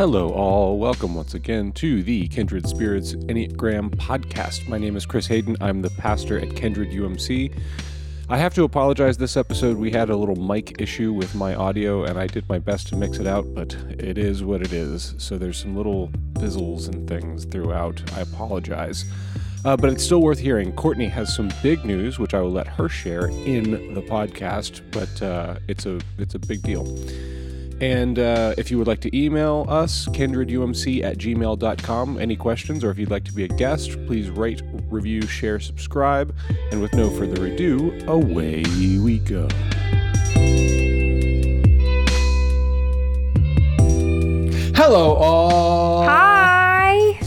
Hello, all. Welcome once again to the Kindred Spirits Enneagram podcast. My name is Chris Hayden. I'm the pastor at Kindred UMC. I have to apologize this episode. We had a little mic issue with my audio, and I did my best to mix it out, but it is what it is. So there's some little fizzles and things throughout. I apologize. Uh, but it's still worth hearing. Courtney has some big news, which I will let her share in the podcast, but uh, it's a it's a big deal. And uh, if you would like to email us, kindredumc at gmail.com, any questions, or if you'd like to be a guest, please rate, review, share, subscribe. And with no further ado, away we go. Hello, all. Hi.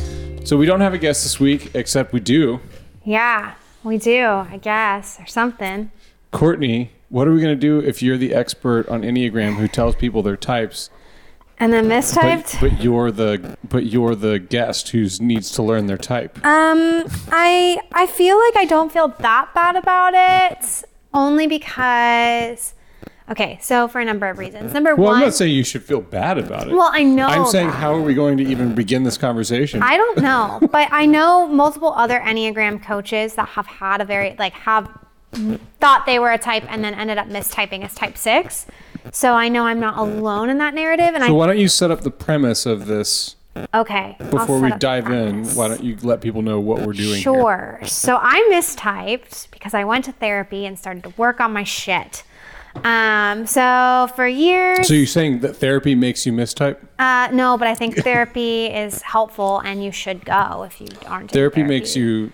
So we don't have a guest this week, except we do. Yeah, we do, I guess, or something. Courtney, what are we going to do if you're the expert on Enneagram who tells people their types, And then but, mistyped. but you're the but you're the guest who needs to learn their type? Um, I I feel like I don't feel that bad about it, only because. Okay, so for a number of reasons. Number one Well, one. I'm not saying you should feel bad about it. well, I know. I'm saying that. how are we going to even begin this conversation? I don't know, but I know multiple other Enneagram coaches that have had a very like have thought they were a type and then ended up mistyping as type six. So I know I'm not alone in that narrative, and so why don't you set up the premise of this okay before we dive in? Why don't you let people know what we're doing here? Sure. So I mistyped because I went to therapy and started to work on my shit. Um, so for years, So you're saying that therapy makes you mistype? uh, no, but I think therapy is helpful and you should go if you aren't. in Therapy makes you.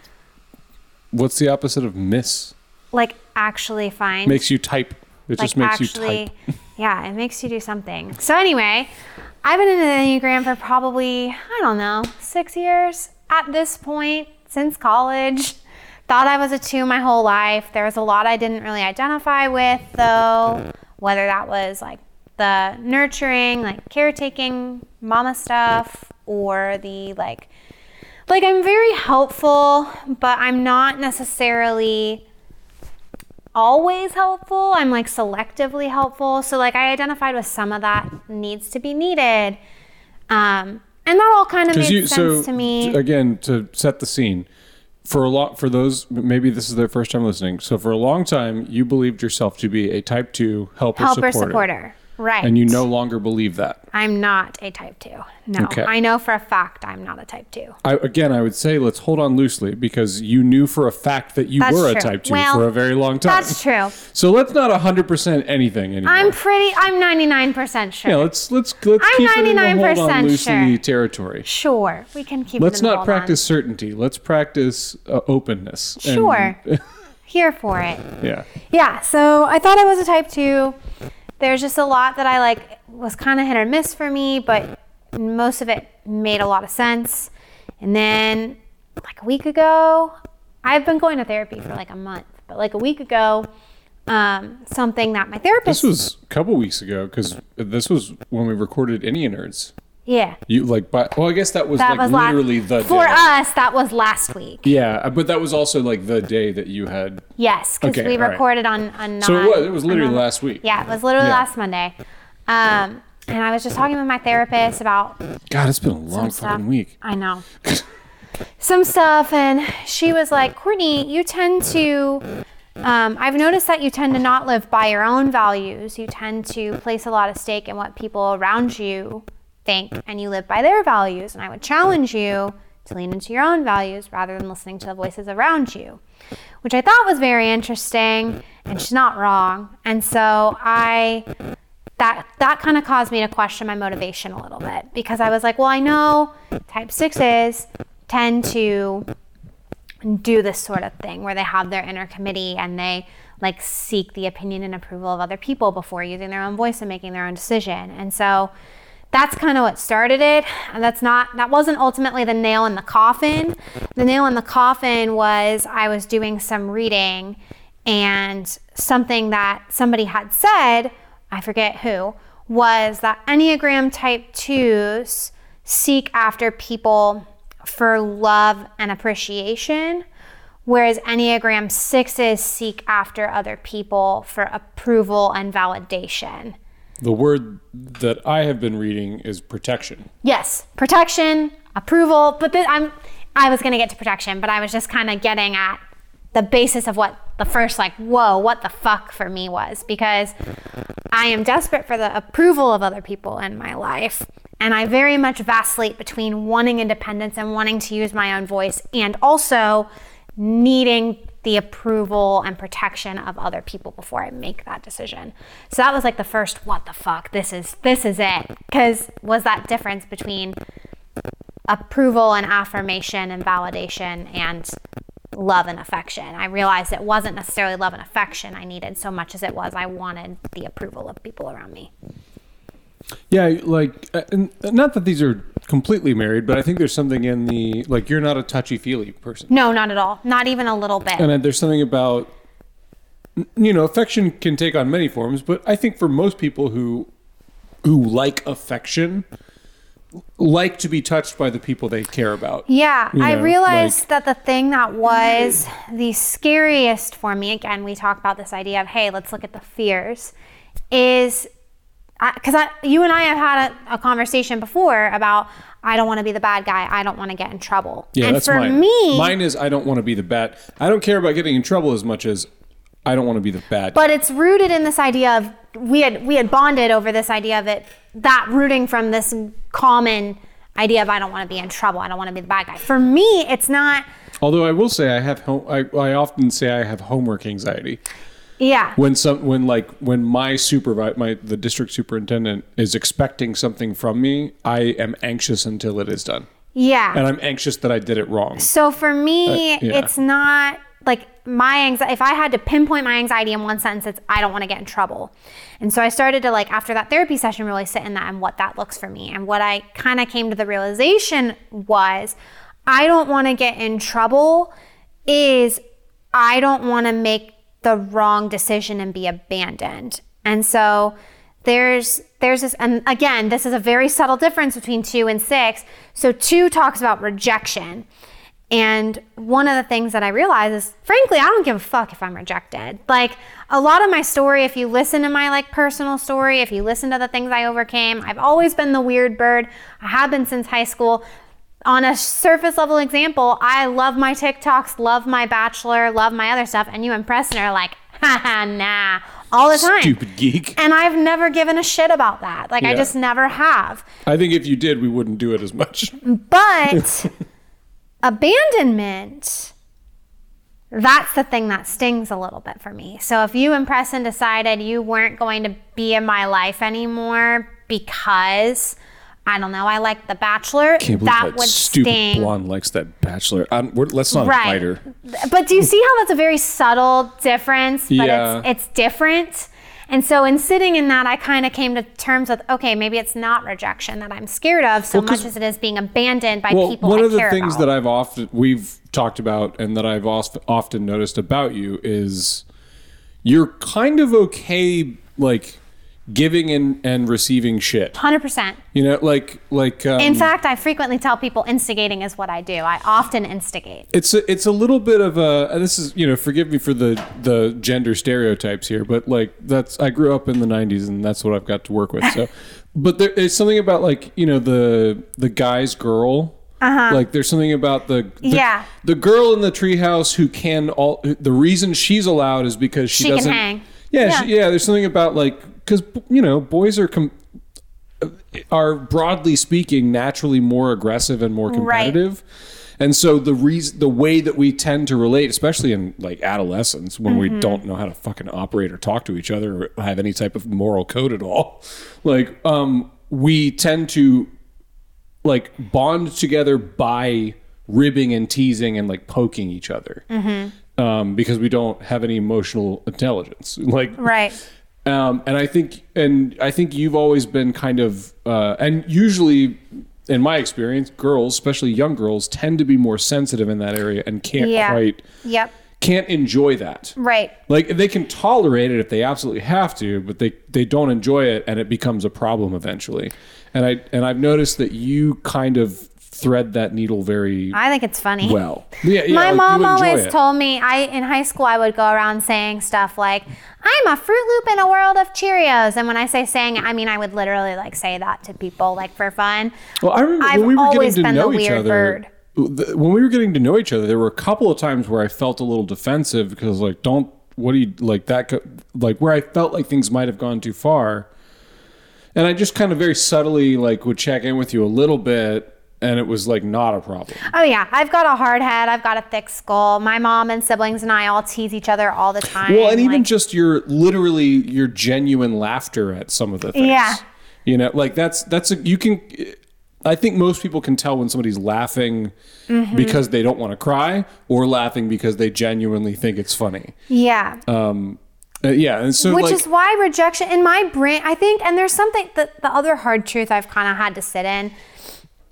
What's the opposite of miss? Like actually find Makes you type. It like just makes actually, you type. yeah, it makes you do something. So anyway, I've been in the Enneagram for probably, I don't know, six years at this point since college. Thought I was a two my whole life. There was a lot I didn't really identify with though, whether that was like the nurturing, like caretaking mama stuff or the like like I'm very helpful, but I'm not necessarily always helpful. I'm like selectively helpful. So like I identified with some of that needs to be needed. Um, and that all kind of made you sense so to me. again to set the scene for a lot for those maybe this is their first time listening. So for a long time, you believed yourself to be a type two helper, Helper supporter, supporter. Right. and you no longer believe that. I'm not a type two. No. Okay. I know for a fact I'm not a type two. I, again, I would say let's hold on loosely because you knew for a fact that you That's were a type two Well, for a very long time. That's true. So let's not hundred percent anything anymore. I'm pretty I'm 99% sure. yeah, let's let's let's I'm keep it in the hold 99% on loosely sure. territory. sure. We can keep Let's it in not hold on. practice certainty. Let's practice uh, openness. And- Sure. Here for it. yeah. Yeah, so I thought I was a type two. There's just a lot that I like was kind of hit or miss for me, but most of it made a lot of sense. And then, like a week ago, I've been going to therapy for like a month, but like a week ago, um, something that my therapist, This was a couple weeks ago because this was when we recorded Indian Nerds. Yeah, You like, but well, I guess that was that like was literally last the for day. us. That was last week. Yeah, but that was also like the day that you had. Yes, because Okay, we all right. recorded on on. So it was. It was literally last week. Yeah, it was literally Yeah. last Monday. Um, and I was just talking with my therapist about God, it's been a long stuff. fucking week. I know. Some stuff, and she was like, Courtney, you tend to, um, I've noticed that you tend to not live by your own values. You tend to place a lot of stake in what people around you think, and you live by their values. And I would challenge you to lean into your own values rather than listening to the voices around you, which I thought was very interesting, and she's not wrong. And so I that that kind of caused me to question my motivation a little bit because I was like, well, I know type sixes tend to do this sort of thing where they have their inner committee and they like seek the opinion and approval of other people before using their own voice and making their own decision. And so that's kind of what started it. And that's not that wasn't ultimately the nail in the coffin. The nail in the coffin was I was doing some reading and something that somebody had said, I forget who, was that Enneagram type 2s seek after people for love and appreciation, whereas Enneagram 6s seek after other people for approval and validation. The word that I have been reading is protection. Yes, protection, approval. But I'm, I was going to get to protection, but I was just kind of getting at the basis of what the first, like, whoa, what the fuck for me was because I am desperate for the approval of other people in my life. And I very much vacillate between wanting independence and wanting to use my own voice and also needing the approval and protection of other people before I make that decision. So that was like the first what the fuck this is this is it cuz was that difference between approval and affirmation and validation and love and affection. I realized it wasn't necessarily love and affection I needed so much as it was I wanted the approval of people around me. Yeah, like, uh, and not that these are completely married, but I think there's something in the like you're not a touchy feely person, No, not at all. Not even a little bit. and there's something about you know affection can take on many forms, but I think for most people who who like affection like to be touched by the people they care about. Yeah, You I know, realized that the thing that was the scariest for me, again, we talk about this idea of, hey, let's look at the fears, is because I, you and I have had a, a conversation before about I don't want to be the bad guy. I don't want to get in trouble. Yeah, and that's for mine. me, mine is I don't want to be the bad. I don't care about getting in trouble as much as I don't want to be the bad. but it's rooted in this idea of we had we had bonded over this idea of it that rooting from this common idea of I don't want to be in trouble. I don't want to be the bad guy. For me, it's not. Although I will say I have home, I, I often say I have homework anxiety. Yeah. when some when like when my supervisor my the district superintendent is expecting something from me i am anxious until it is done Yeah. and i'm anxious that i did it wrong So for me, Uh, yeah. it's not like my anxiety. If I had to pinpoint my anxiety in one sentence, it's I don't want to get in trouble. And so I started to like after that therapy session really sit in that and what that looks for me. And what I kind of came to the realization was I don't want to get in trouble is I don't want to make the wrong decision and be abandoned. And so there's there's this and again this is a very subtle difference between 2 and 6. So 2 talks about rejection. And one of the things that I realize is, frankly, I don't give a fuck if I'm rejected. Like a lot of my story, if you listen to my like personal story, if you listen to the things I overcame, I've always been the weird bird. I have been since high school. On a surface level example, I love my TikToks, love my bachelor, love my other stuff, and you and Preston are like, haha, nah, all the time. stupid geek And I've never given a shit about that. Like I just never have. i think if you did we wouldn't do it as much But abandonment, that's the thing that stings a little bit for me. So if you and Preston decided you weren't going to be in my life anymore because I don't know, I like The Bachelor, can't believe that stupid sting. blonde likes that bachelor I'm, we're, let's not Right. her But do you see how that's a very subtle difference? But Yeah. it's it's different. And so in sitting in that, I kind of came to terms with, okay, maybe it's not rejection that I'm scared of so Well, much as it is being abandoned by people. well people one I of the things about. that i've often we've talked about and that i've often noticed about you is you're kind of okay like giving and, and receiving shit 100%. you know like like um, In fact, I frequently tell people instigating is what I do. I often instigate. it's a, it's a little bit of a and this is you know forgive me for the the gender stereotypes here but like that's I grew up in the 90s and that's what I've got to work with so but there is something about like you know the the guy's girl uh-huh. like there's something about the, the Yeah. the girl in the treehouse who can all the reason she's allowed is because she, She can doesn't hang. yeah Yeah. She, yeah there's something about like because you know boys are com- are broadly speaking naturally more aggressive and more Right. competitive. And so the reason, the way that we tend to relate, especially in like adolescence, when we Mm-hmm. don't know how to fucking operate or talk to each other or have any type of moral code at all, like um, we tend to like bond together by ribbing and teasing and like poking each other Mm-hmm. um, because we don't have any emotional intelligence. Like Right. Um, and I think, and I think you've always been kind of, uh, and usually, in my experience, girls, especially young girls, tend to be more sensitive in that area and can't Yeah. quite, Yep. can't enjoy that. Right. Like they can tolerate it if they absolutely have to, but they they don't enjoy it, and it becomes a problem eventually. And I and I've noticed that you kind of thread that needle very I think it's funny. well. Yeah, yeah, My like, mom always it. told me I in high school I would go around saying stuff like I'm a Fruit Loop in a world of Cheerios. And when I say saying, I mean I would literally like say that to people like for fun. Well, I remember I've when we were always getting to been the know each weird other. bird. When we were getting to know each other, there were a couple of times where I felt a little defensive because, like, don't what do you like that? Like where I felt like things might have gone too far, and I just kind of very subtly like would check in with you a little bit, and it was like not a problem. Oh yeah, I've got a hard head. I've got a thick skull. My mom and siblings and I all tease each other all the time. Well, and even like- just your literally your genuine laughter at some of the things. Yeah. You know, like that's that's a you can. I think most people can tell when somebody's laughing Mm-hmm. because they don't want to cry, or laughing because they genuinely think it's funny. yeah. Um, uh, yeah, and so Which like is why rejection in my brain, I think, and there's something that the other hard truth I've kind of had to sit in,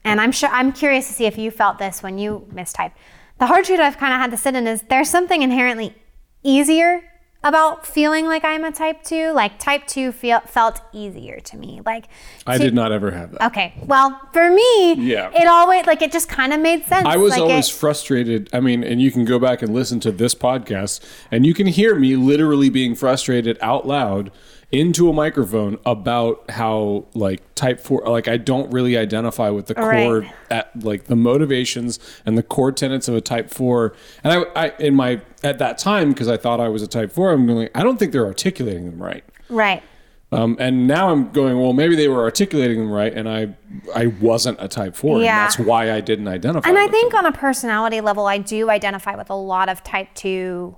and I'm sure I'm curious to see if you felt this when you mistype. The hard truth I've kind of had to sit in is there's something inherently easier about feeling like I'm a type two. Like type two feel, felt easier to me. Like I to- did not ever have that. Okay, well for me, Yeah. it always like it just kind of made sense. I was like always it, frustrated. I mean, and you can go back and listen to this podcast, and you can hear me literally being frustrated out loud into a microphone about how like type four like I don't really identify with the core Right. at like the motivations and the core tenets of a type four. And I, I in my at that time because I thought I was a type four, I'm going I don't think they're articulating them right. right. Um, and now I'm going, well, maybe they were articulating them right, and I I wasn't a type four, Yeah. and that's why I didn't identify. And I think them. on a personality level, I do identify with a lot of type two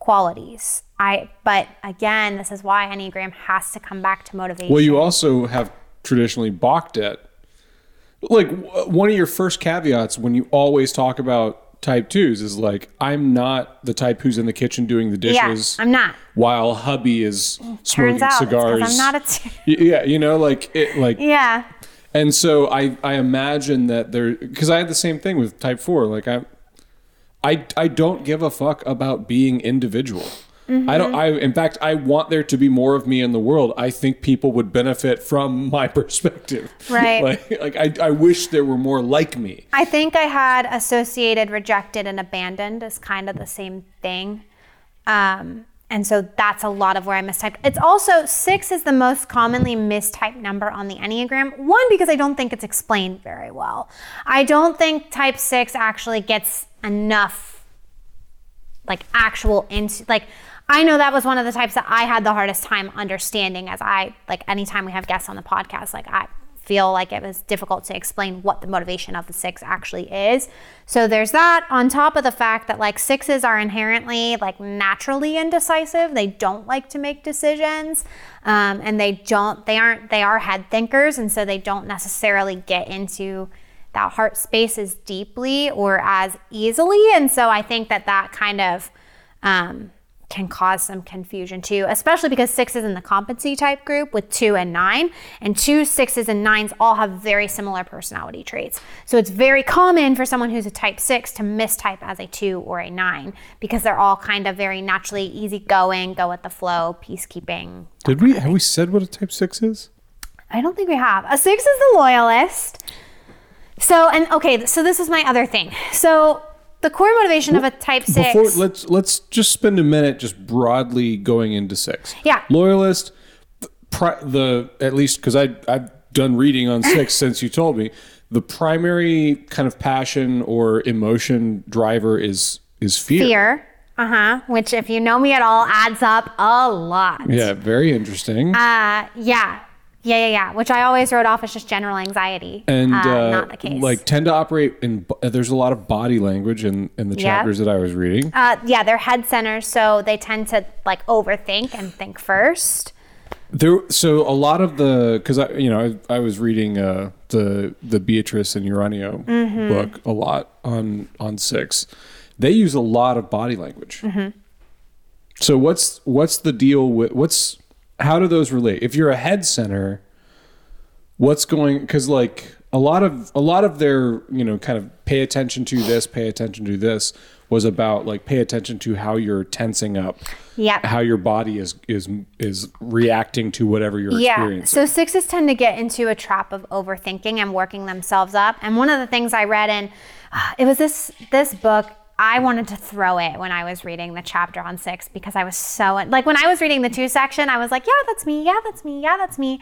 qualities. I, but again, this is why Enneagram has to come back to motivation. Well, you also have traditionally balked at, like, w- one of your first caveats when you always talk about type twos is like, I'm not the type who's in the kitchen doing the dishes. yeah, I'm not. while hubby is smoking Turns out, cigars. I'm not a. T- Y- yeah, you know, like it, like yeah, And so I, I imagine that there because I had the same thing with type four. Like I, I, I don't give a fuck about being individual. I don't. I in fact I want there to be more of me in the world. I think people would benefit from my perspective. Right. like like I, I wish there were more like me. I think I had associated, rejected, and abandoned as kind of the same thing. Um, and so that's a lot of where I mistyped. It's also six is the most commonly mistyped number on the Enneagram. One, because I don't think it's explained very well. I don't think type six actually gets enough like actual into like I know that was one of the types that I had the hardest time understanding as I like anytime we have guests on the podcast like I feel like it was difficult to explain what the motivation of the six actually is. So there's that on top of the fact that like sixes are inherently like naturally indecisive. They don't like to make decisions. Um, and they don't they aren't they are head thinkers and so they don't necessarily get into that heart space as deeply or as easily. And so I think that that kind of um, can cause some confusion too, especially because six is in the competency type group with two and nine, and two, sixes, and nines all have very similar personality traits. So it's very common for someone who's a type six to mistype as a two or a nine because they're all kind of very naturally easygoing, go with the flow, peacekeeping. Did we have we said what a type six is? I don't think we have. A six is the loyalist. So, and okay, so this is my other thing. So, the core motivation of a type six. Before let's let's just spend a minute just broadly going into six. Yeah. Loyalist, pri- the at least because I I've done reading on six since you told me the primary kind of passion or emotion driver is is fear. fear. Uh huh. Which, if you know me at all, adds up a lot. Yeah, very interesting. Uh, yeah. Yeah, yeah, yeah. Which I always wrote off as just general anxiety. and uh, uh, not the case. like tend to operate in bo- there's a lot of body language in in the Yeah. chapters that I was reading. uh, yeah, they're head centers, so they tend to like overthink and think first. There, so a lot of the because I, you know, I, I was reading uh, the the Beatrice and Uranio Mm-hmm. book a lot on on six. They use a lot of body language. Mm-hmm. So what's what's the deal with what's how do those relate? If you're a head center, what's going? Because like a lot of a lot of their you know kind of pay attention to this, pay attention to this was about like pay attention to how you're tensing up Yep. how your body is is is reacting to whatever you're Yeah. experiencing. So sixes tend to get into a trap of overthinking and working themselves up. And one of the things I read in uh, it was this this book. I wanted to throw it when I was reading the chapter on six because I was so like when I was reading the two section, I was like, yeah, that's me, yeah, that's me, yeah, that's me.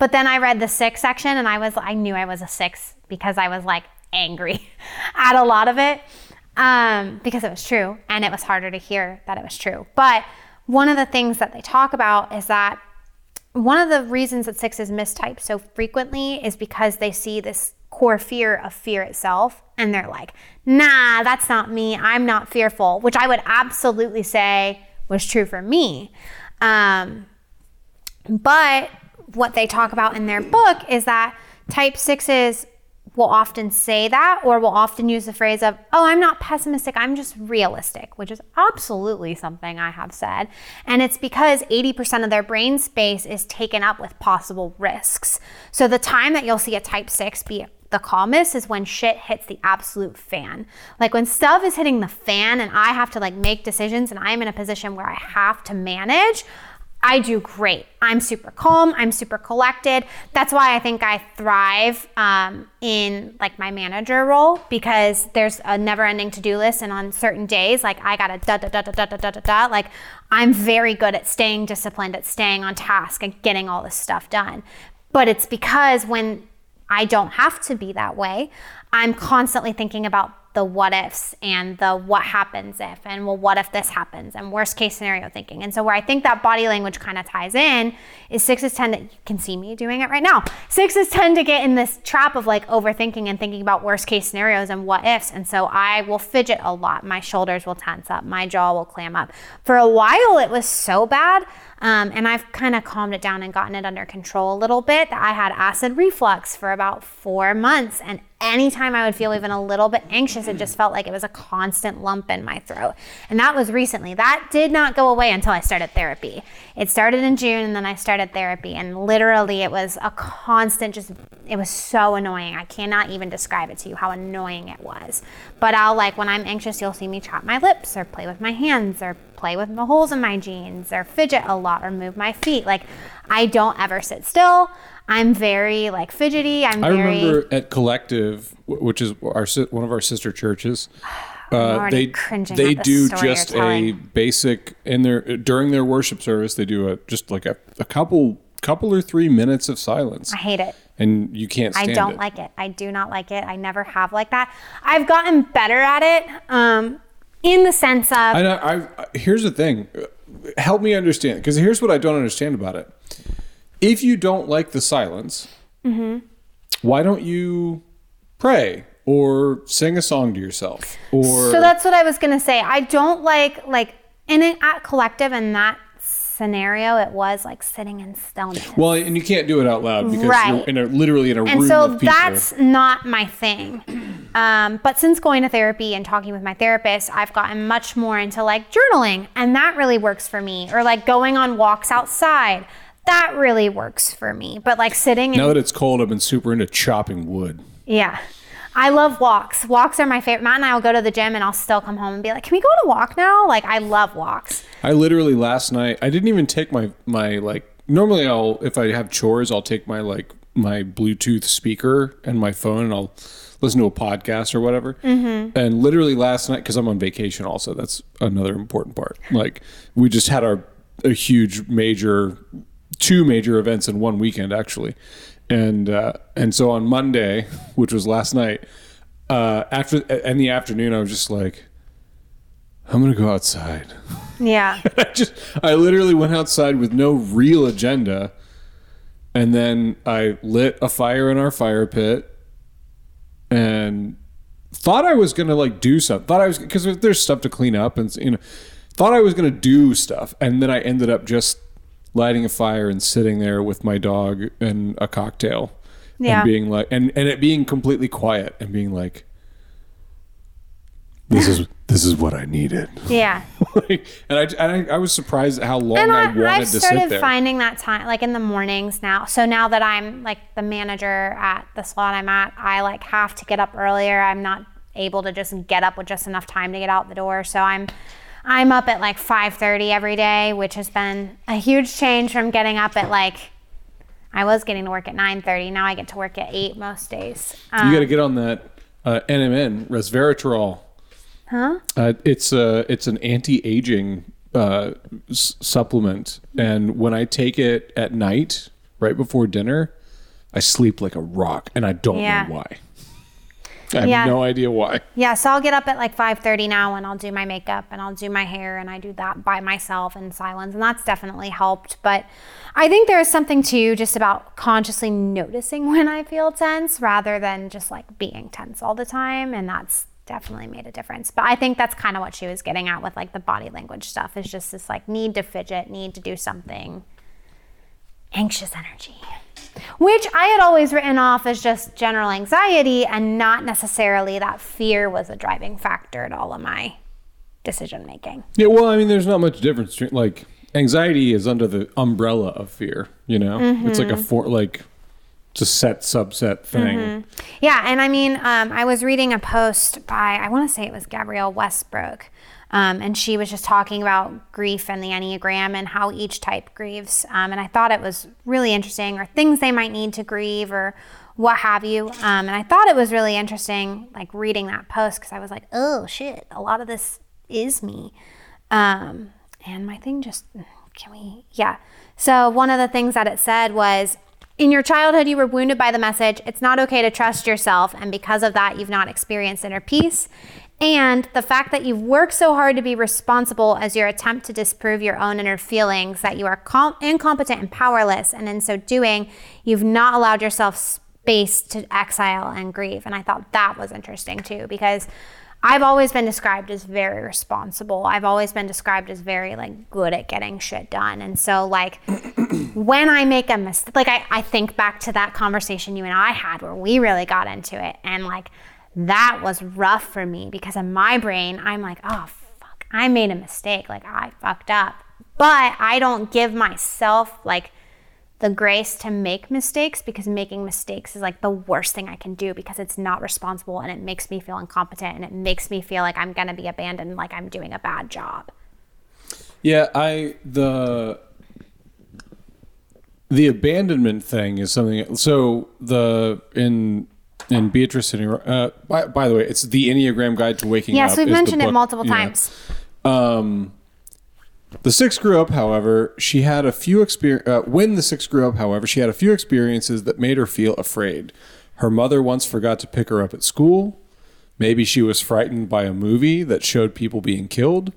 But then I read the six section and I was I knew I was a six because I was like angry at a lot of it um, because it was true and it was harder to hear that it was true. But one of the things that they talk about is that one of the reasons that six is mistyped so frequently is because they see this core fear of fear itself and they're like, nah, that's not me. I'm not fearful, which I would absolutely say was true for me. Um, but what they talk about in their book is that type sixes will often say that or will often use the phrase of, oh, I'm not pessimistic, I'm just realistic, which is absolutely something I have said. And it's because 80% of their brain space is taken up with possible risks. So the time that you'll see a type six be the calmest is when shit hits the absolute fan. Like when stuff is hitting the fan and I have to like make decisions and I'm in a position where I have to manage, I do great. I'm super calm. I'm super collected. That's why I think I thrive um, in like my manager role because there's a never-ending to-do list, and on certain days, like I gotta da da da da da da da da da. Like I'm very good at staying disciplined, at staying on task, and getting all this stuff done. But it's because when I don't have to be that way, I'm constantly thinking about the what ifs and the what happens if and well what if this happens and worst case scenario thinking. And so where i think that body language kind of ties in is sixes ten that you can see me doing it right now. Sixes tend to get in this trap of like overthinking and thinking about worst case scenarios and what ifs. And so i will fidget a lot. My shoulders will tense up. My jaw will clam up. For a while it was so bad um, and I've kind of calmed it down and gotten it under control a little bit. I had acid reflux for about four months, and anytime I would feel even a little bit anxious, it just felt like it was a constant lump in my throat. And that was recently. That did not go away until I started therapy. It started in June and then I started therapy. And literally, it was a constant, just, it was so annoying. I cannot even describe it to you how annoying it was. But I'll like, when I'm anxious, you'll see me chop my lips or play with my hands or play with the holes in my jeans or fidget a lot or move my feet. Like, I don't ever sit still. I'm very like fidgety. I'm I very. remember at Collective, which is our one of our sister churches. Uh, they they the do just a basic in their during their worship service. They do a just like a, a couple couple or three minutes of silence, I hate it. and you can't I don't it. like it. I do not like it. I never have like that. I've gotten better at it um, in the sense of And I, I here's the thing, help me understand because here's what I don't understand about it. If you don't like the silence, why don't you pray or sing a song to yourself or So that's what I was gonna say. I don't like like in it at collective in that scenario. It was like sitting in stillness. well, and you can't do it out loud because Right. you're in a literally in a and room so of people. that's not my thing. Um, but since going to therapy and talking with my therapist, I've gotten much more into like journaling, and that really works for me. Or like going on walks outside, that really works for me. But like sitting now and that it's cold, I've been super into chopping wood. yeah. I love walks. Walks are my favorite. Matt and I will go to the gym and I'll still come home and be like, "Can we go on a walk now?" Like I love walks. I literally last night I didn't even take my my like normally I'll if I have chores I'll take my like my Bluetooth speaker and my phone and I'll listen to a podcast or whatever. Mm-hmm. And literally last night because I'm on vacation also that's another important part. Like we just had our a huge major two major events in one weekend actually. And uh, and so on Monday, which was last night, uh, after in the afternoon I was just like I'm gonna go outside. Yeah. I just I literally went outside with no real agenda and then I lit a fire in our fire pit and thought I was gonna like do something. Thought I was because there's stuff to clean up and you know thought I was gonna do stuff and then I ended up just lighting a fire and sitting there with my dog and a cocktail Yeah. and being like and and it being completely quiet and being like this is this is what I needed. yeah. Like, and I, and I, I was surprised at how long And I, I, wanted I've to sit started finding that time, like in the mornings now. So now that I'm like the manager at the salon I'm at, I like have to get up earlier. I'm not able to just get up with just enough time to get out the door. So I'm, I'm up at like 5:30 every day, which has been a huge change from getting up at like, I was getting to work at 9:30. Now I get to work at eight most days. Um, you got to get on that uh, NMN resveratrol. Huh? Uh, it's a it's an anti-aging uh, s- supplement, and when I take it at night, right before dinner, I sleep like a rock, and I don't Yeah. know why. I have Yeah. no idea why. Yeah, so I'll get up at like 5:30 now and I'll do my makeup and I'll do my hair and I do that by myself in silence and that's definitely helped, but I think there is something too just about consciously noticing when I feel tense rather than just like being tense all the time and that's definitely made a difference. But I think that's kind of what she was getting at with like the body language stuff is just this like need to fidget, need to do something anxious energy. Which I had always written off as just general anxiety and not necessarily that fear was a driving factor in all of my decision making. Yeah, well, I mean, there's not much difference. Between, like, anxiety is under the umbrella of fear. You know, it's like a Mm-hmm. for like it's a set subset thing. Yeah, and I mean, um, I was reading a post by, I want to say it was Gabrielle Westbrook, um, and she was just talking about grief and the Enneagram and how each type grieves. Um, and I thought it was really interesting, or things they might need to grieve, or what have you. Um, and I thought it was really interesting, like reading that post, because I was like, oh shit, a lot of this is me. Um, and my thing just, can we, yeah. So one of the things that it said was, in your childhood, you were wounded by the message, it's not okay to trust yourself, and because of that, you've not experienced inner peace. And the fact that you've worked so hard to be responsible as your attempt to disprove your own inner feelings, that you are com- incompetent and powerless, and in so doing, you've not allowed yourself space to exile and grieve. And I thought that was interesting too, because I've always been described as very responsible. I've always been described as very like good at getting shit done. And so like when I make a mistake, like I, I think back to that conversation you and I had where we really got into it. And like that was rough for me because in my brain, I'm like, oh, fuck, I made a mistake. Like I fucked up. But I don't give myself like the grace to make mistakes because making mistakes is like the worst thing I can do because it's not responsible and it makes me feel incompetent and it makes me feel like I'm going to be abandoned, like I'm doing a bad job. Yeah, I the the abandonment thing is something. So the in in Beatrice and uh, by, by the way, it's the Enneagram Guide to Waking Up. Yes, we've mentioned it multiple know. times. Um, the six grew up, however, she had a few experience. Uh, when the six grew up, however, she had a few experiences that made her feel afraid. Her mother once forgot to pick her up at school. Maybe she was frightened by a movie that showed people being killed.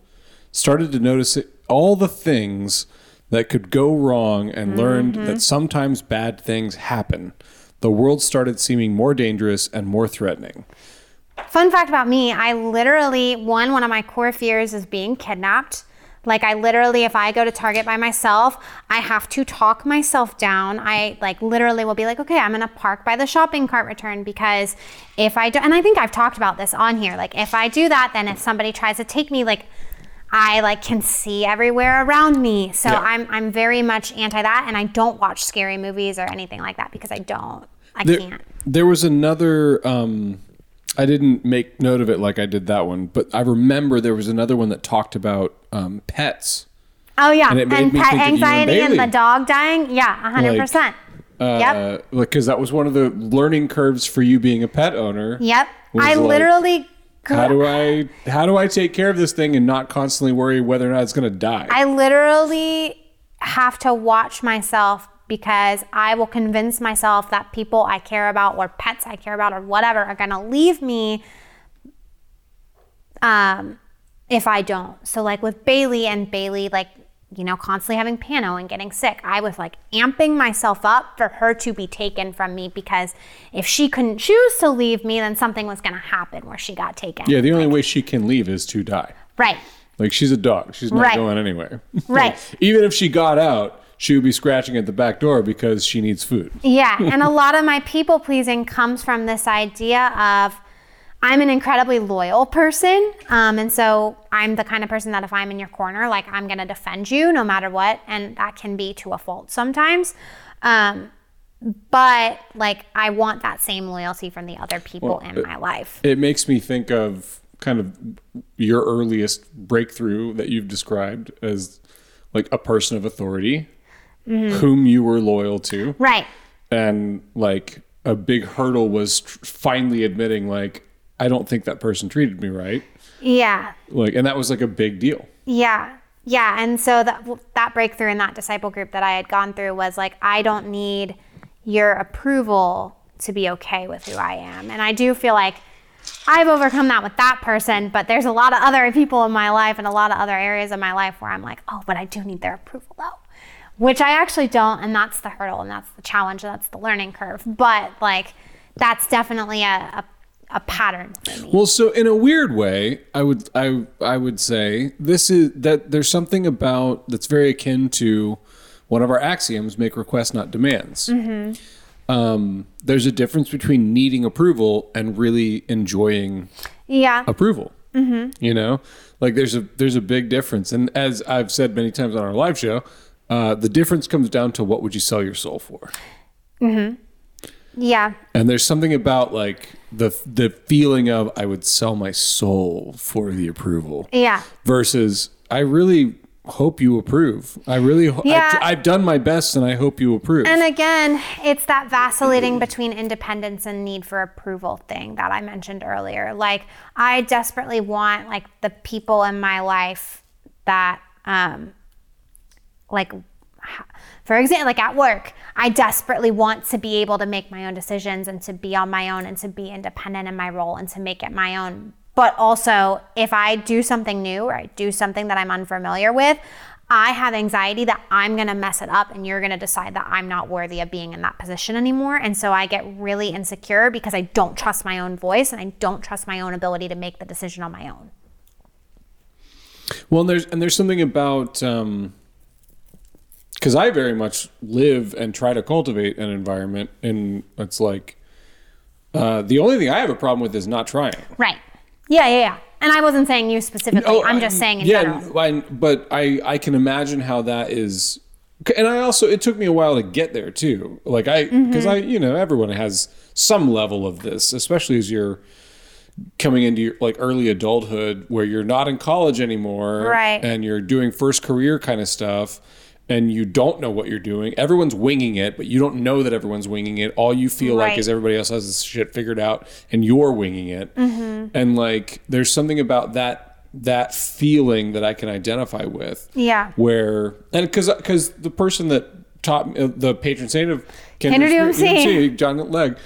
Started to notice it, all the things that could go wrong and learned that sometimes bad things happen. The world started seeming more dangerous and more threatening. Fun fact about me, I literally, one, one of my core fears is being kidnapped. Like I literally, if I go to Target by myself, I have to talk myself down. I like literally will be like, okay, I'm gonna park by the shopping cart return because if I do, and I think I've talked about this on here. Like if I do that, then if somebody tries to take me, like I like can see everywhere around me. So Yeah. I'm I'm very much anti that, and I don't watch scary movies or anything like that because I don't. I There, can't. there was another. Um, I didn't make note of it like I did that one, but I remember there was another one that talked about um, pets. Oh yeah, And and, it made me pet anxiety and, the dog dying. Yeah, hundred percent. Uh, Yep. Like, because that was one of the learning curves for you being a pet owner. Yep. I like, literally. How do I how do I take care of this thing and not constantly worry whether or not it's going to die? I literally have to watch myself because I will convince myself that people I care about or pets I care about or whatever are going to leave me um, if I don't. So, like with Bailey and Bailey, like, you know, constantly having pano and getting sick, I was like amping myself up for her to be taken from me because if she couldn't choose to leave me, then something was going to happen where she got taken. yeah, the only way she can leave is to die. Right. Like she's a dog; she's not Right. going anywhere. Right. Even if she got out, she would be scratching at the back door because she needs food. Yeah, and a lot of my people pleasing comes from this idea of I'm an incredibly loyal person. Um, and so I'm the kind of person that if I'm in your corner, like I'm going to defend you no matter what. And that can be to a fault sometimes. Um, but like I want that same loyalty from the other people in my life. It makes me think of kind of your earliest breakthrough that you've described as like a person of authority Mm-hmm. whom you were loyal to. Right. And like a big hurdle was tr- finally admitting, like, I don't think that person treated me right. Yeah. Like, and that was like a big deal. Yeah. Yeah. And so that that breakthrough in that disciple group that I had gone through was like, I don't need your approval to be okay with who I am. And I do feel like I've overcome that with that person, but there's a lot of other people in my life and a lot of other areas of my life where I'm like, oh, but I do need their approval though. Which I actually don't, and that's the hurdle and that's the challenge and that's the learning curve. But like that's definitely a, a a pattern for me. Well, so in a weird way, I would I I would say this is that there's something about that's very akin to one of our axioms: make requests, not demands. Um, there's a difference between needing approval and really enjoying Yeah. approval. Mm-hmm. You know, like there's a there's a big difference, and as I've said many times on our live show, uh, the difference comes down to what would you sell your soul for. Mm-hmm. Yeah. And there's something about like the the feeling of I would sell my soul for the approval Yeah. versus I really hope you approve. I really ho- Yeah. I, have done my best and I hope you approve. And again, it's that vacillating between independence and need for approval thing that I mentioned earlier. Like I desperately want like the people in my life that um like for example, like at work, I desperately want to be able to make my own decisions and to be on my own and to be independent in my role and to make it my own. But also, if I do something new or I do something that I'm unfamiliar with, I have anxiety that I'm going to mess it up and you're going to decide that I'm not worthy of being in that position anymore. And so I get really insecure because I don't trust my own voice and I don't trust my own ability to make the decision on my own. Well, and there's and there's something about um, because I very much live and try to cultivate an environment, and it's like uh, the only thing I have a problem with is not trying. Right. Yeah, yeah, yeah. And I wasn't saying you specifically. I'm just saying in yeah, general. I, but I I can imagine how that is, and I also it took me a while to get there too. Like I because I you know everyone has some level of this, especially as you're coming into your like early adulthood where you're not in college anymore, Right. And you're doing first career kind of stuff. And you don't know what you're doing. Everyone's winging it, but you don't know that everyone's winging it. All you feel like is everybody else has this shit figured out, and you're winging it. Mm-hmm. And like, there's something about that that feeling that I can identify with. Yeah. Where and because because the person that taught me, uh, the patron saint of UMC. John Legg,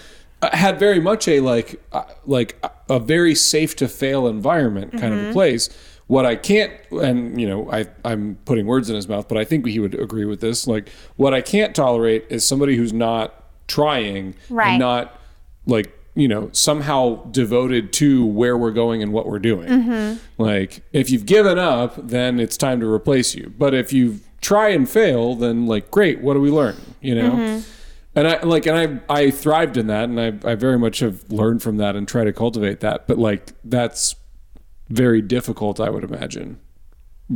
uh, had very much a like uh, like a- a very safe to fail environment kind Mm-hmm. of a place. What I can't, and you know, I I'm putting words in his mouth, but I think he would agree with this. Like, what I can't tolerate is somebody who's not trying Right. and not like you know somehow devoted to where we're going and what we're doing. Mm-hmm. Like, if you've given up, then it's time to replace you. But if you try and fail, then like, great, what do we learn? You know. Mm-hmm. And I like, and I I thrived in that, and I I very much have learned from that and try to cultivate that. But like, that's very difficult, I would imagine,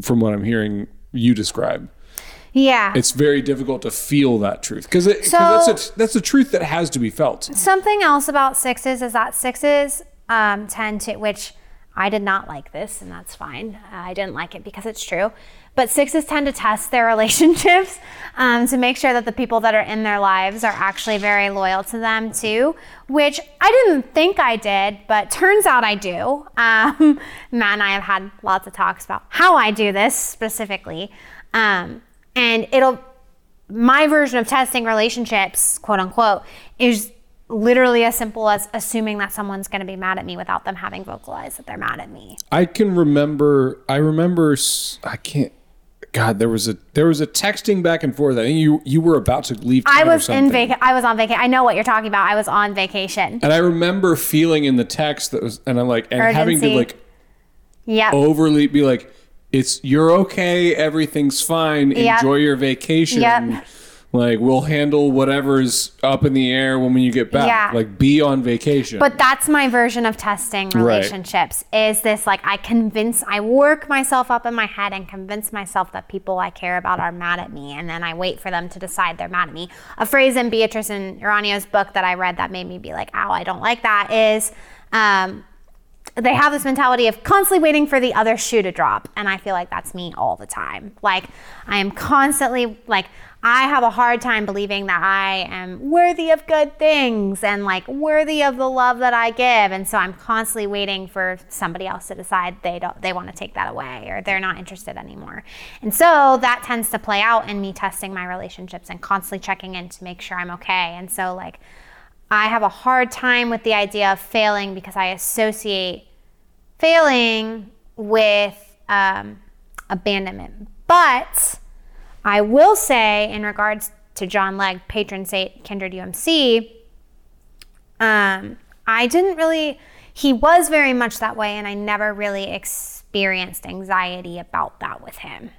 from what I'm hearing you describe. Yeah. It's very difficult to feel that truth because So- that's a that's a truth that has to be felt. Something else about sixes is that sixes um, tend to, which I did not like this, and that's fine. I didn't like it because it's true. But sixes tend to test their relationships um, to make sure that the people that are in their lives are actually very loyal to them too, which I didn't think I did, but turns out I do. Um, Matt and I have had lots of talks about how I do this specifically. Um, and it'll my version of testing relationships, quote unquote, is literally as simple as assuming that someone's going to be mad at me without them having vocalized that they're mad at me. I can remember. I remember. I can't. God, there was a there was a texting back and forth. I think you you were about to leave. I was in vacation. I was on vacation. I know what you're talking about. I was on vacation. and I remember feeling in the text that was, and I'm like, and having to like yeah, overly be like, it's you're okay, everything's fine, Yep. enjoy your vacation. Yep. Like we'll handle whatever's up in the air when you get back. Yeah. Like be on vacation. But that's my version of testing relationships. Is this like I convince, I work myself up in my head and convince myself that people I care about are mad at me, and then I wait for them to decide they're mad at me. A phrase in Beatrice and Uranio's book that I read that made me be like, "Ow, I don't like that." Is um, they have this mentality of constantly waiting for the other shoe to drop. And I feel like that's me all the time. Like, I am constantly, like, I have a hard time believing that I am worthy of good things and like worthy of the love that I give. And so I'm constantly waiting for somebody else to decide they don't they want to take that away or they're not interested anymore. And so that tends to play out in me testing my relationships and constantly checking in to make sure I'm okay. And so like I have a hard time with the idea of failing because I associate failing with um, abandonment. But I will say, in regards to John Legg, patron saint Kindred UMC, um, I didn't really, he was very much that way, and I never really experienced anxiety about that with him.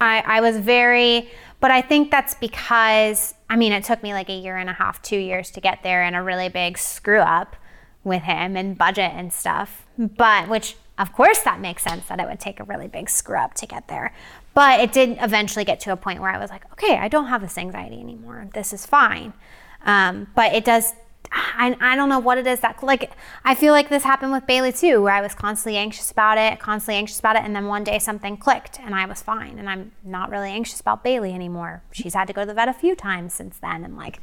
I, I was very, but I think that's because, I mean, it took me like a year and a half, two years to get there, and a really big screw up with him and budget and stuff. But, which of course, that makes sense that it would take a really big screw up to get there. But it did eventually get to a point where I was like, okay, I don't have this anxiety anymore. This is fine. Um, but it does, I, I don't know what it is that, like, I feel like this happened with Bailey too, where I was constantly anxious about it, constantly anxious about it. And then one day something clicked and I was fine. And I'm not really anxious about Bailey anymore. She's had to go to the vet a few times since then. And like,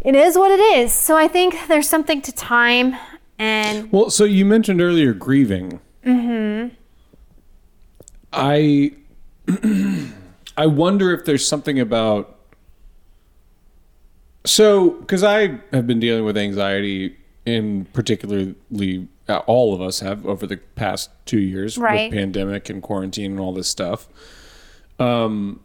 it is what it is. So I think there's something to time and well, so you mentioned earlier grieving. Mm-hmm. I I wonder if there's something about so because I have been dealing with anxiety in particularly uh, all of us have over the past two years right. with pandemic and quarantine and all this stuff. Um,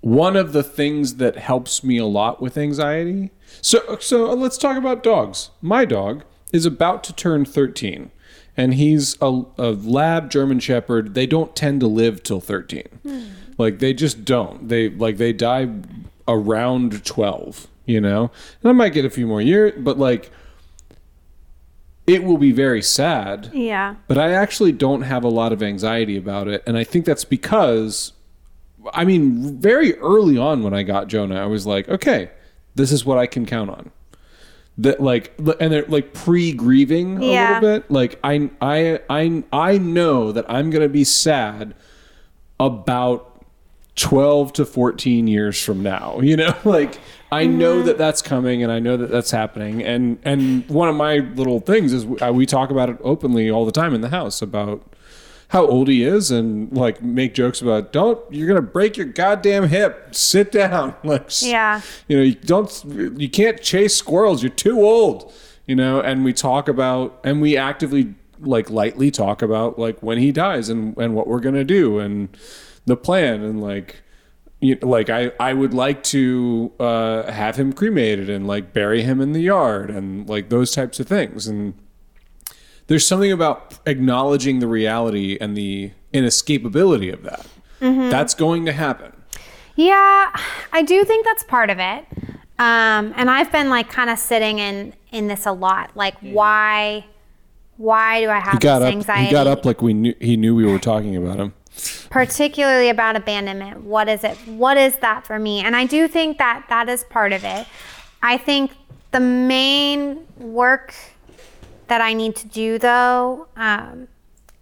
one of the things that helps me a lot with anxiety. So so let's talk about dogs. My dog is about to turn 13 and he's a, a lab German Shepherd. They don't tend to live till 13. Mm. Like they just don't. They like they die around 12, you know? And I might get a few more years, but like it will be very sad. Yeah. But I actually don't have a lot of anxiety about it. And I think that's because, I mean, very early on when I got Jonah, I was like, okay, this is what I can count on that like and they're like pre-grieving a Yeah. little bit like I, I i i know that i'm gonna be sad about 12 to 14 years from now you know like i know Mm-hmm. that that's coming and i know that that's happening. And and one of my little things is we, uh, we talk about it openly all the time in the house about how old he is and like make jokes about don't you're gonna break your goddamn hip. Sit down. Like Yeah. you know you don't you can't chase squirrels. You're too old you know? And we talk about and we actively like lightly talk about like when he dies and and what we're gonna do and the plan and like you like I I would like to uh have him cremated and like bury him in the yard and like those types of things and there's something about acknowledging the reality and the inescapability of that. That's going to happen. Yeah, I do think that's part of it. Um, and I've been like kind of sitting in in this a lot. Like, why, why do I have He got this up. anxiety? He got up like we knew. He knew we were talking about him. Particularly about abandonment. What is it? What is that for me? And I do think that that is part of it. I think the main work that I need to do, though, um,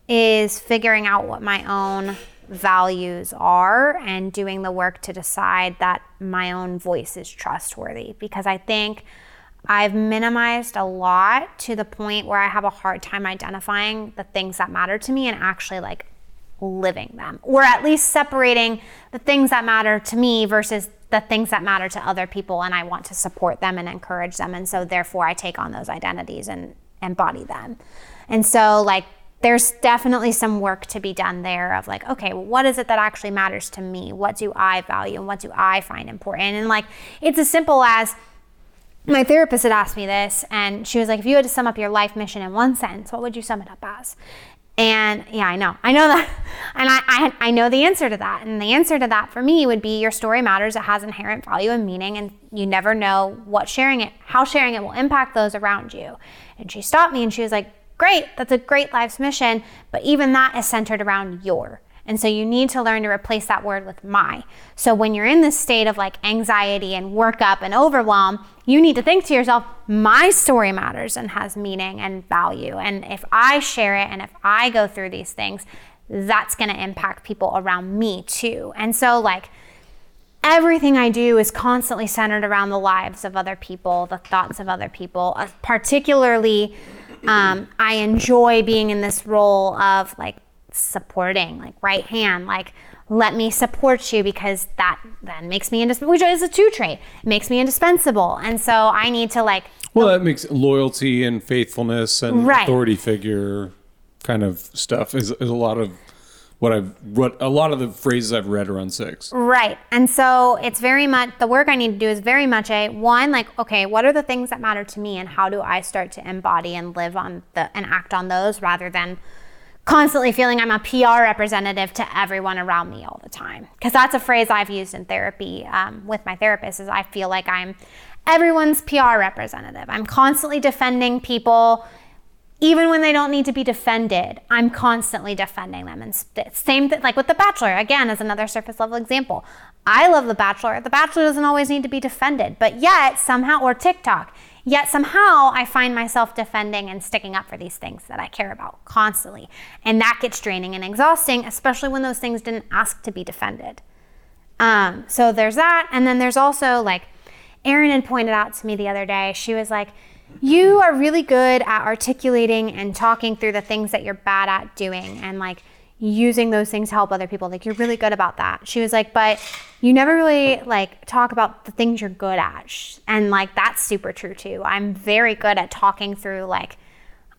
is figuring out what my own values are and doing the work to decide that my own voice is trustworthy. Because I think I've minimized a lot to the point where I have a hard time identifying the things that matter to me and actually like living them, or at least separating the things that matter to me versus the things that matter to other people. And I want to support them and encourage them. And so, therefore, I take on those identities and embody them. And so, like, there's definitely some work to be done there of like, okay, well, what is it that actually matters to me? What do I value and what do I find important? And like, it's as simple as, my therapist had asked me this, and she was like, if you had to sum up your life mission in one sentence, what would you sum it up as? And yeah, I know, I know that, and I, I, I know the answer to that. And the answer to that for me would be your story matters. It has inherent value and meaning, and you never know what sharing it, how sharing it will impact those around you. And she stopped me, and she was like, great, that's a great life's mission, but even that is centered around your. And so you need to learn to replace that word with my. So when you're in this state of like anxiety and workup and overwhelm, you need to think to yourself, my story matters and has meaning and value. And if I share it and if I go through these things, that's going to impact people around me too. And so, like, everything I do is constantly centered around the lives of other people, the thoughts of other people. Uh, particularly, um, I enjoy being in this role of like supporting, like right hand, like let me support you because that then makes me indispensable. Which is a two trait, it makes me indispensable, and so I need to like. Well, that makes loyalty and faithfulness and Right. authority figure kind of stuff is, is a lot of what I've what a lot of the phrases I've read around six. Right. And so it's very much the work I need to do is very much a one, like, okay, what are the things that matter to me and how do I start to embody and live on the and act on those rather than constantly feeling I'm a PR representative to everyone around me all the time. Because that's a phrase I've used in therapy um, with my therapist is I feel like I'm everyone's PR representative. I'm constantly defending people even when they don't need to be defended, I'm constantly defending them. And same thing, like with The Bachelor, again, as another surface level example. I love The Bachelor. The Bachelor doesn't always need to be defended, but yet somehow, or TikTok, yet somehow I find myself defending and sticking up for these things that I care about constantly. And that gets draining and exhausting, especially when those things didn't ask to be defended. Um, so there's that. And then there's also like, Erin had pointed out to me the other day, she was like, You are really good at articulating and talking through the things that you're bad at doing and like using those things to help other people. Like, you're really good about that. She was like, But you never really like talk about the things you're good at. And like, that's super true too. I'm very good at talking through like,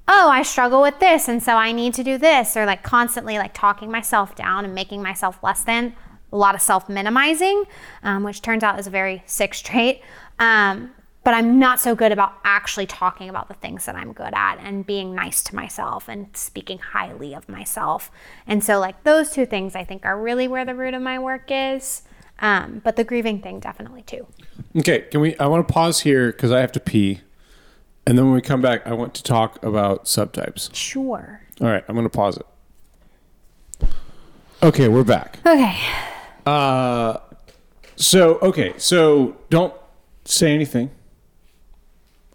oh i struggle with this and so i need to do this or like constantly like talking myself down and making myself less than a lot of self minimizing um, which turns out is a very sick trait um, but i'm not so good about actually talking about the things that i'm good at and being nice to myself and speaking highly of myself and so like those two things i think are really where the root of my work is um, but the grieving thing definitely too Okay, can we? I want to pause here because I have to pee, and then when we come back, I want to talk about subtypes. sure All right, I'm going to pause it. Okay, we're back. okay Uh, so okay, so don't say anything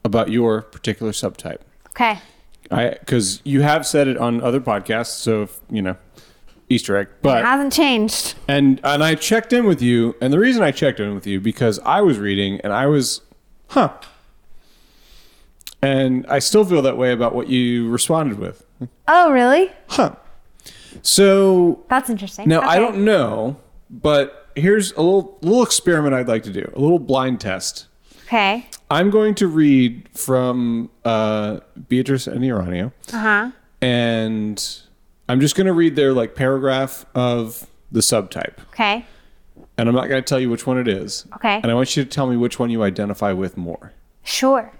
about your particular subtype. okay I because you have said it on other podcasts, so if, you know Easter egg. But hasn't changed and and I checked in with you, and the reason I checked in with you because I was reading and I was, huh, and I still feel that way about what you responded with, oh really huh. So That's interesting. now I Okay. don't know, but here's a little little experiment I'd like to do, a little blind test. Okay. I'm going to read from uh, Beatrice and Uranio, Uh huh. and I'm just going to read their like paragraph of the subtype, Okay. and I'm not going to tell you which one it is. Okay. And I want you to tell me which one you identify with more. Sure.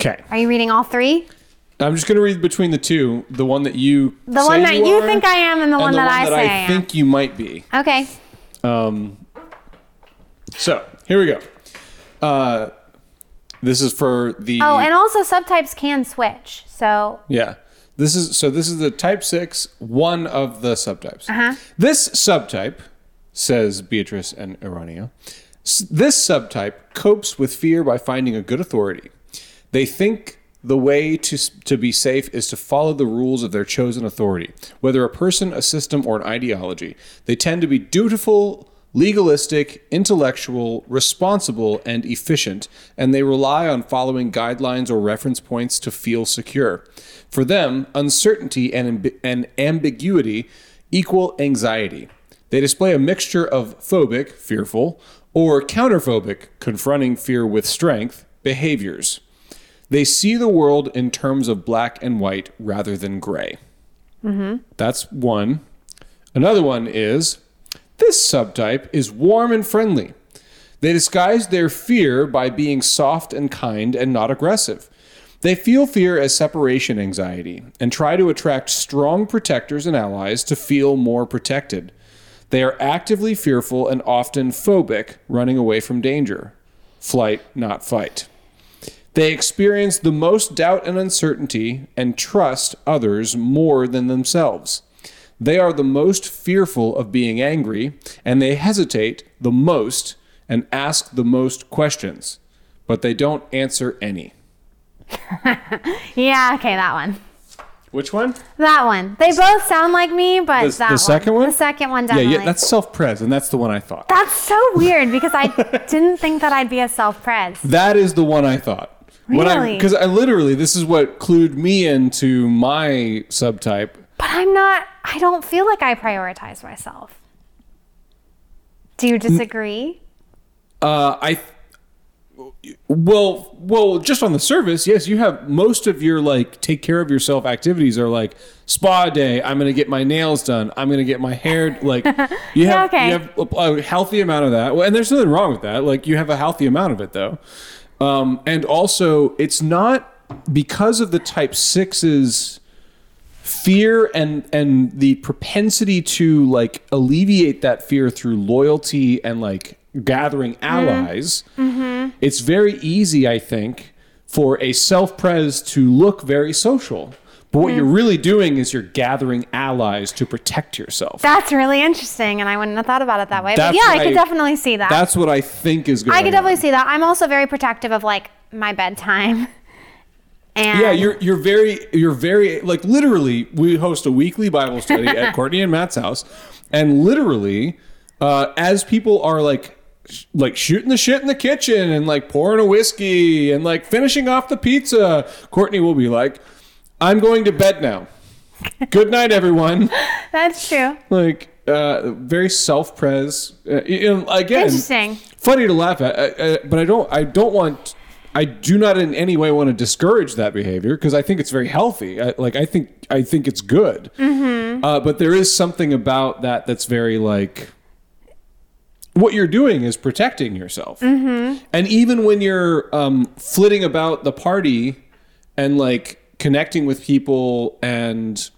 Okay. Are you reading all three? I'm just going to read between the two, the one that you The one that you are, think I am and the and one the that one I that say I I am. think you might be. Okay. Um, so here we go. Uh, this is for the Oh, and also subtypes can switch. So Yeah. This is so this is the type 6 one of the subtypes. Uh-huh. This subtype says Beatrice and Uranio. s- This subtype copes with fear by finding a good authority. They think the way to to be safe is to follow the rules of their chosen authority, whether a person, a system, or an ideology. They tend to be dutiful, legalistic, intellectual, responsible, and efficient, and they rely on following guidelines or reference points to feel secure. For them, uncertainty and, ambi- and ambiguity equal anxiety. They display a mixture of phobic, fearful, or counterphobic, confronting fear with strength, behaviors. They see the world in terms of black and white rather than gray. Mm-hmm. That's one. Another one is this subtype is warm and friendly. They disguise their fear by being soft and kind and not aggressive. They feel fear as separation anxiety and try to attract strong protectors and allies to feel more protected. They are actively fearful and often phobic, running away from danger. Flight, not fight. They experience the most doubt and uncertainty and trust others more than themselves. They are the most fearful of being angry, and they hesitate the most and ask the most questions, but they don't answer any. Yeah, okay, that one. Which one? That one. They both sound like me, but The- that the second one? The second one definitely. yeah, yeah, that's self-pres, and that's the one I thought. That's so weird because I didn't think that I'd be a self-pres. That is the one I thought. Really? because I literally this is what clued me into my subtype. But I'm not, I don't feel like I prioritize myself. Do you disagree? Uh, I well, well, just on the surface, yes, you have most of your like take care of yourself activities are like spa day. I'm going to get my nails done. I'm going to get my hair like you have okay. you have a, healthy amount of that. Well, and there's nothing wrong with that. Like you have a healthy amount of it though. Um, and also it's not because of the type 6's fear and and the propensity to like alleviate that fear through loyalty and like gathering mm-hmm. allies mm-hmm. it's very easy i think for a self-pres to look very social but what you're mm. really doing is you're gathering allies to protect yourself That's really interesting, and I wouldn't have thought about it that way. But yeah, I what could I- definitely see that. that's what i think is going I could definitely see that. I'm also very protective of like my bedtime. And Yeah, you're you're very you're very like literally. We host a weekly Bible study at Courtney and Matt's house, and literally, uh, as people are like sh- like shooting the shit in the kitchen and like pouring a whiskey and like finishing off the pizza, Courtney will be like, "I'm going to bed now. Good night, everyone." that's true. like uh, very self-pres. Uh, you know, again, Interesting. funny to laugh at, uh, uh, but I don't. I don't want. I do not in any way want to discourage that behavior because I think it's very healthy. I, like I think I think it's good. Uh, but there is something about that that's very like. What you're doing is protecting yourself, and even when you're um, flitting about the party and like connecting with people and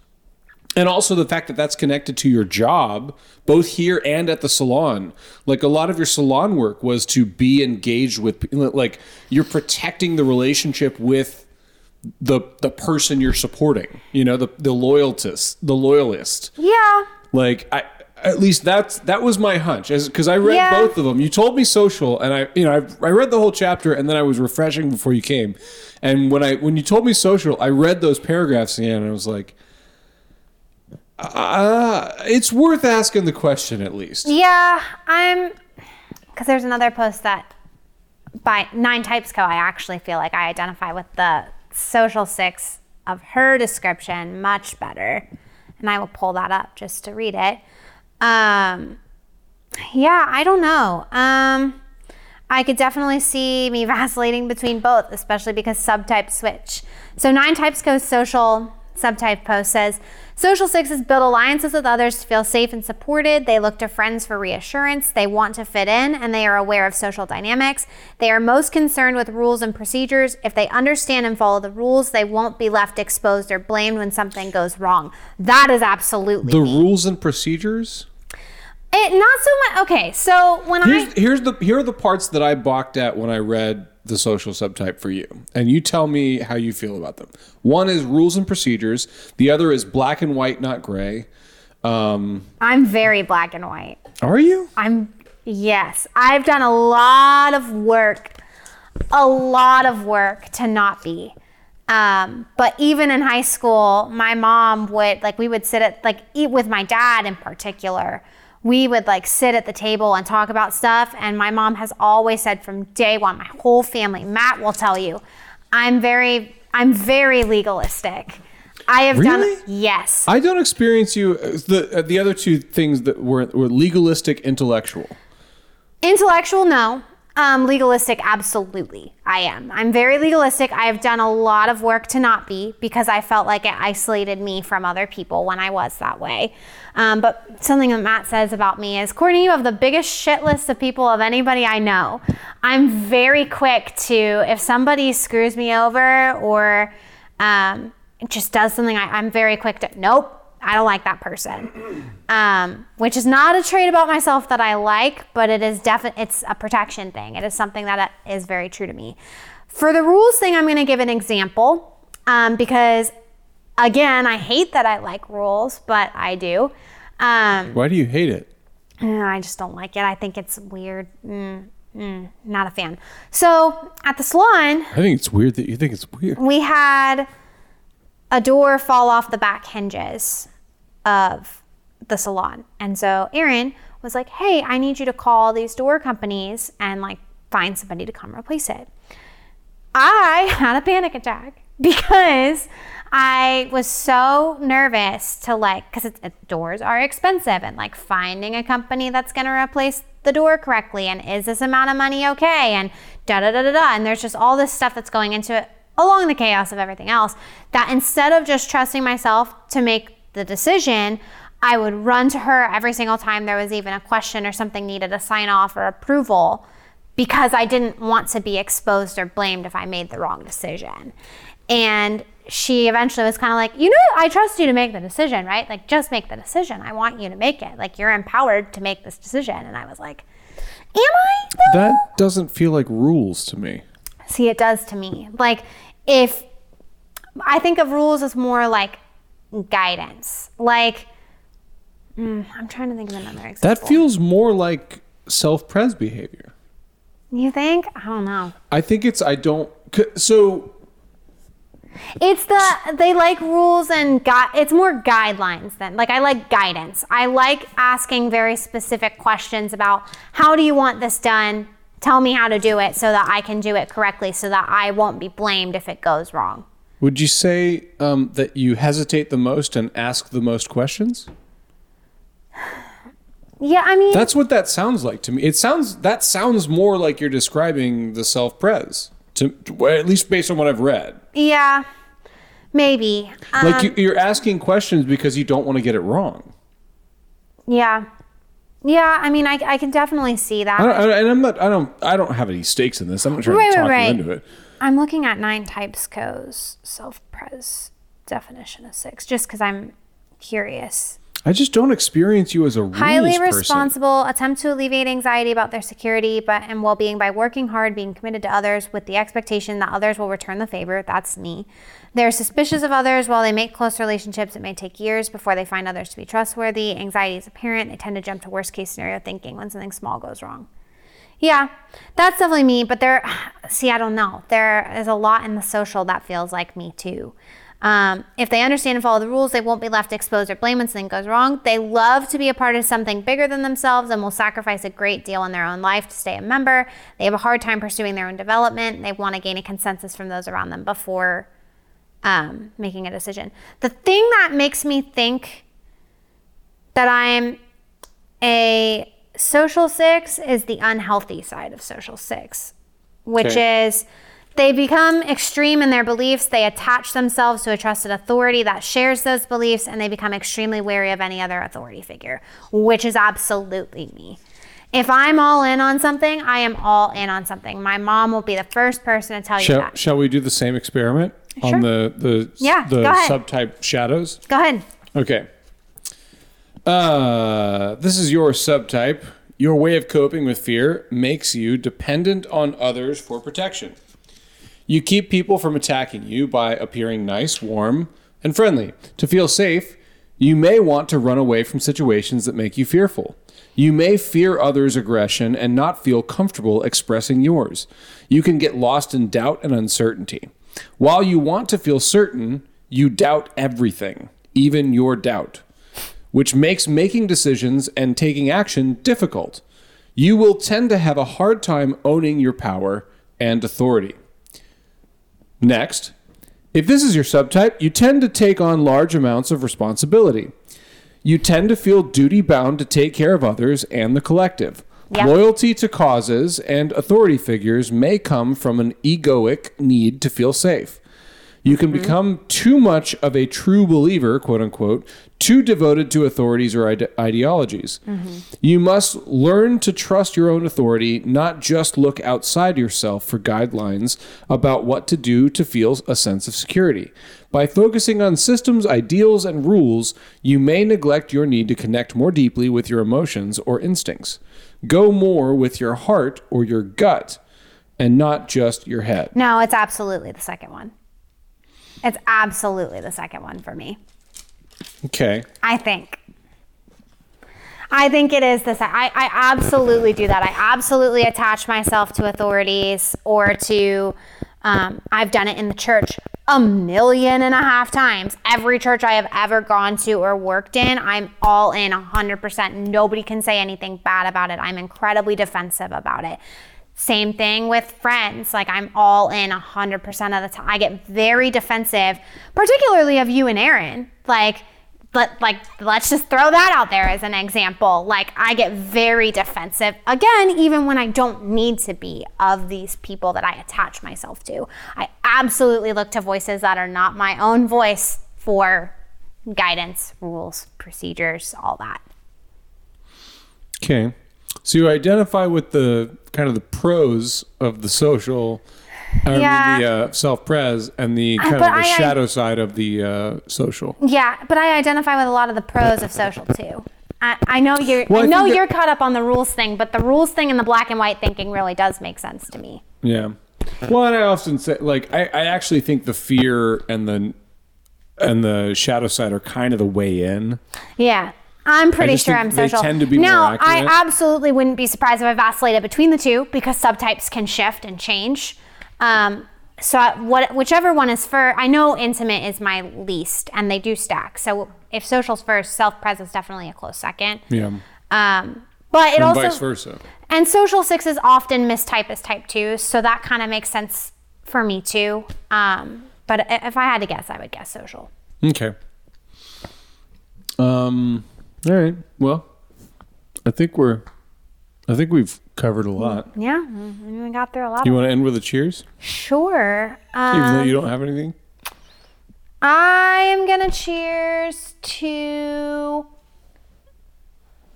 and also the fact that that's connected to your job both here and at the salon like a lot of your salon work was to be engaged with like you're protecting the relationship with the the person you're supporting you know the the loyalist the loyalist Yeah. like i at least that's that was my hunch as because i read Yeah. both of them you told me social and i you know I, I read the whole chapter and then i was refreshing before you came and when i when you told me social i read those paragraphs again and i was like uh, it's worth asking the question at least Yeah, I'm. Because there's another post that by Nine Types Co. I actually feel like I identify with the social six of her description much better, and I will pull that up just to read it. Um, yeah, I don't know. Um, I could definitely see me vacillating between both, especially because subtypes switch. So Nine Types Co's social subtype post says social sixes build alliances with others to feel safe and supported. They look to friends for reassurance. They want to fit in and they are aware of social dynamics. They are most concerned with rules and procedures. If they understand and follow the rules, they won't be left exposed or blamed when something goes wrong. That is absolutely the me. rules and procedures It not so much. Okay, so when here's, I here's the here are the parts that i balked at when i read the social subtype for you and you tell me how you feel about them one is rules and procedures the other is black and white not gray um, I'm very black and white. are you I'm yes, I've done a lot of work, a lot of work to not be. Um, but even in high school, my mom would like we would sit at like eat with my dad in particular. We would like sit at the table and talk about stuff. And my mom has always said from day one, my whole family, Matt will tell you, I'm very, I'm very legalistic. I have Really? done yes. I don't experience you. The uh, the other two things that were were legalistic, intellectual. Intellectual, no. Um, legalistic, absolutely. I am. I'm very legalistic. I have done a lot of work to not be because I felt like it isolated me from other people when I was that way. Um, but something that Matt says about me is, Courtney, you have the biggest shit list of people of anybody I know. I'm very quick to, if somebody screws me over or um, just does something, I, I'm very quick to, nope, I don't like that person. Um, which is not a trait about myself that I like, but it is definitely it's a protection thing. It is something that is very true to me. For the rules thing, I'm going to give an example um, because again, I hate that I like rules, but I do. Um, Why do you hate it? Uh, I just don't like it. I think it's weird. Mm, mm, not a fan. So at the salon, I think it's weird that you think it's weird. we had a door fall off the back hinges of the salon. And so Aaron was like, hey, I need you to call these door companies and like find somebody to come replace it. I had a panic attack because I was so nervous to like, because doors are expensive and like finding a company that's going to replace the door correctly and is this amount of money okay and da da da da da. And there's just all this stuff that's going into it along the chaos of everything else that instead of just trusting myself to make the decision, I would run to her every single time there was even a question or something needed a sign off or approval because I didn't want to be exposed or blamed if I made the wrong decision. And she eventually was kind of like, you know, I trust you to make the decision, right? Like, just make the decision. I want you to make it. Like, you're empowered to make this decision. And I was like, am I? though?" That doesn't feel like rules to me. See, it does to me. Like, if I think of rules as more like guidance, like, mm, I'm trying to think of another example. That feels more like self-pres behavior. You think? I don't know. I think it's I don't so It's the they like rules and gu- it's more guidelines than like I like guidance. I like asking very specific questions about how do you want this done? Tell me how to do it so that I can do it correctly so that I won't be blamed if it goes wrong. would you say um, that you hesitate the most and ask the most questions? Yeah, I mean That's what that sounds like to me. It sounds that sounds more like you're describing the self-pres. To, to at least based on what I've read. yeah. Maybe. Um, Like you, you're asking questions because you don't want to get it wrong. yeah. Yeah, I mean I, I can definitely see that. I don't, I, and I'm not. I don't. I don't have any stakes in this. I'm not trying Right, to talk right. you into it. I'm looking at nine types co's self-pres definition of six just because I'm curious. I just don't experience you as a Highly person. responsible, attempt to alleviate anxiety about their security but and well-being by working hard, being committed to others with the expectation that others will return the favor. That's me. They're suspicious of others while they make close relationships. It may take years before they find others to be trustworthy. Anxiety is apparent. They tend to jump to worst case scenario thinking when something small goes wrong. Yeah, that's definitely me. But there, see, I don't know. There is a lot in the social that feels like me too. Um, if they understand and follow the rules, they won't be left exposed or blamed when something goes wrong. They love to be a part of something bigger than themselves and will sacrifice a great deal in their own life to stay a member. They have a hard time pursuing their own development. They want to gain a consensus from those around them before um, making a decision. The thing that makes me think that I'm a social six is the unhealthy side of social six, which Okay. is they become extreme in their beliefs. They attach themselves to a trusted authority that shares those beliefs, and they become extremely wary of any other authority figure, which is absolutely me. If I'm all in on something, I am all in on something. My mom will be the first person to tell you that. shall we do the same experiment Sure. on the the Yeah, the subtype shadows? Go ahead. Okay. Uh, this is your subtype. Your way of coping with fear makes you dependent on others for protection. You keep people from attacking you by appearing nice, warm, and friendly. To feel safe, you may want to run away from situations that make you fearful. You may fear others' aggression and not feel comfortable expressing yours. You can get lost in doubt and uncertainty. While you want to feel certain, you doubt everything, even your doubt, which makes making decisions and taking action difficult. You will tend to have a hard time owning your power and authority. Next, if this is your subtype, you tend to take on large amounts of responsibility. You tend to feel duty bound to take care of others and the collective. Yep. Loyalty to causes and authority figures may come from an egoic need to feel safe. You can mm-hmm. become too much of a true believer, quote unquote, too devoted to authorities or ide- ideologies. Mm-hmm. You must learn to trust your own authority, not just look outside yourself for guidelines about what to do to feel a sense of security. By focusing on systems, ideals, and rules, you may neglect your need to connect more deeply with your emotions or instincts. Go more with your heart or your gut and not just your head. No, it's absolutely the second one. It's absolutely the second one for me. Okay. I think. I think it is this. I, I absolutely do that. I absolutely attach myself to authorities or to, um, I've done it in the church a million and a half times. Every church I have ever gone to or worked in, I'm all in 100%. Nobody can say anything bad about it. I'm incredibly defensive about it. Same thing with friends. Like I'm all in 100% of the time. I get very defensive, particularly of you and Aaron. Like, but like let's just throw that out there as an example. Like i get very defensive again even when i don't need to be of these people that i attach myself to. I absolutely look to voices that are not my own voice for guidance rules procedures all that. Okay. So you identify with the kind of the pros of the social, I mean, Yeah. the uh, self-pres, and the kind of the I- shadow side of the uh, social. yeah but i identify with a lot of the pros of social too I, I know you're Well, I know you're caught up on the rules thing, but the rules thing and the black and white thinking really does make sense to me. Yeah. Well, and I often say, like, I, I actually think the fear and the and the shadow side are kind of the way in. Yeah. I'm pretty sure I'm they social. tend to be now, more I absolutely wouldn't be surprised if I vacillated between the two because subtypes can shift and change. Um, so what, whichever one is first, I know intimate is my least, and they do stack. So if social's first, self presence definitely a close second. Yeah. Um, but it And also vice versa. and social sixes often mistype as type twos, so that kind of makes sense for me too. Um, but if I had to guess, I would guess social. Okay. Um. All right. Well, I think we're. I think we've covered a lot. Yeah, we got through a lot. You want to end with a cheers, Sure. even though Um, you don't have anything. I am gonna cheers to.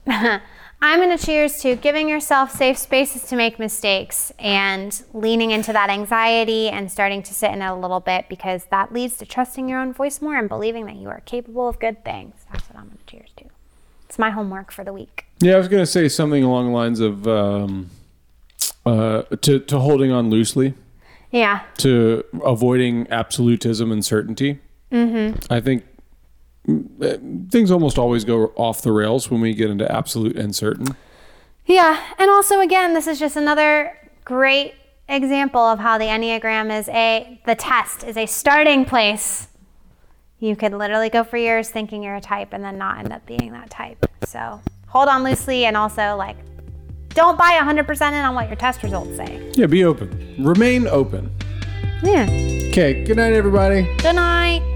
I'm gonna cheers to giving yourself safe spaces to make mistakes and leaning into that anxiety and starting to sit in it a little bit because that leads to trusting your own voice more and believing that you are capable of good things. That's what I'm gonna cheers to. It's my homework for the week. Yeah, I was going to say something along the lines of um, uh, to to holding on loosely, Yeah. to avoiding absolutism and certainty. Mm-hmm. I think mm, uh, things almost always go off the rails when we get into absolute and certain. Yeah, and also again, this is just another great example of how the Enneagram is a the test is a starting place. You could literally go for years thinking you're a type and then not end up being that type. So hold on loosely and also like don't buy 100% in on what your test results say. Yeah, be open. Remain open. Yeah. Okay. Good night, everybody. Good night.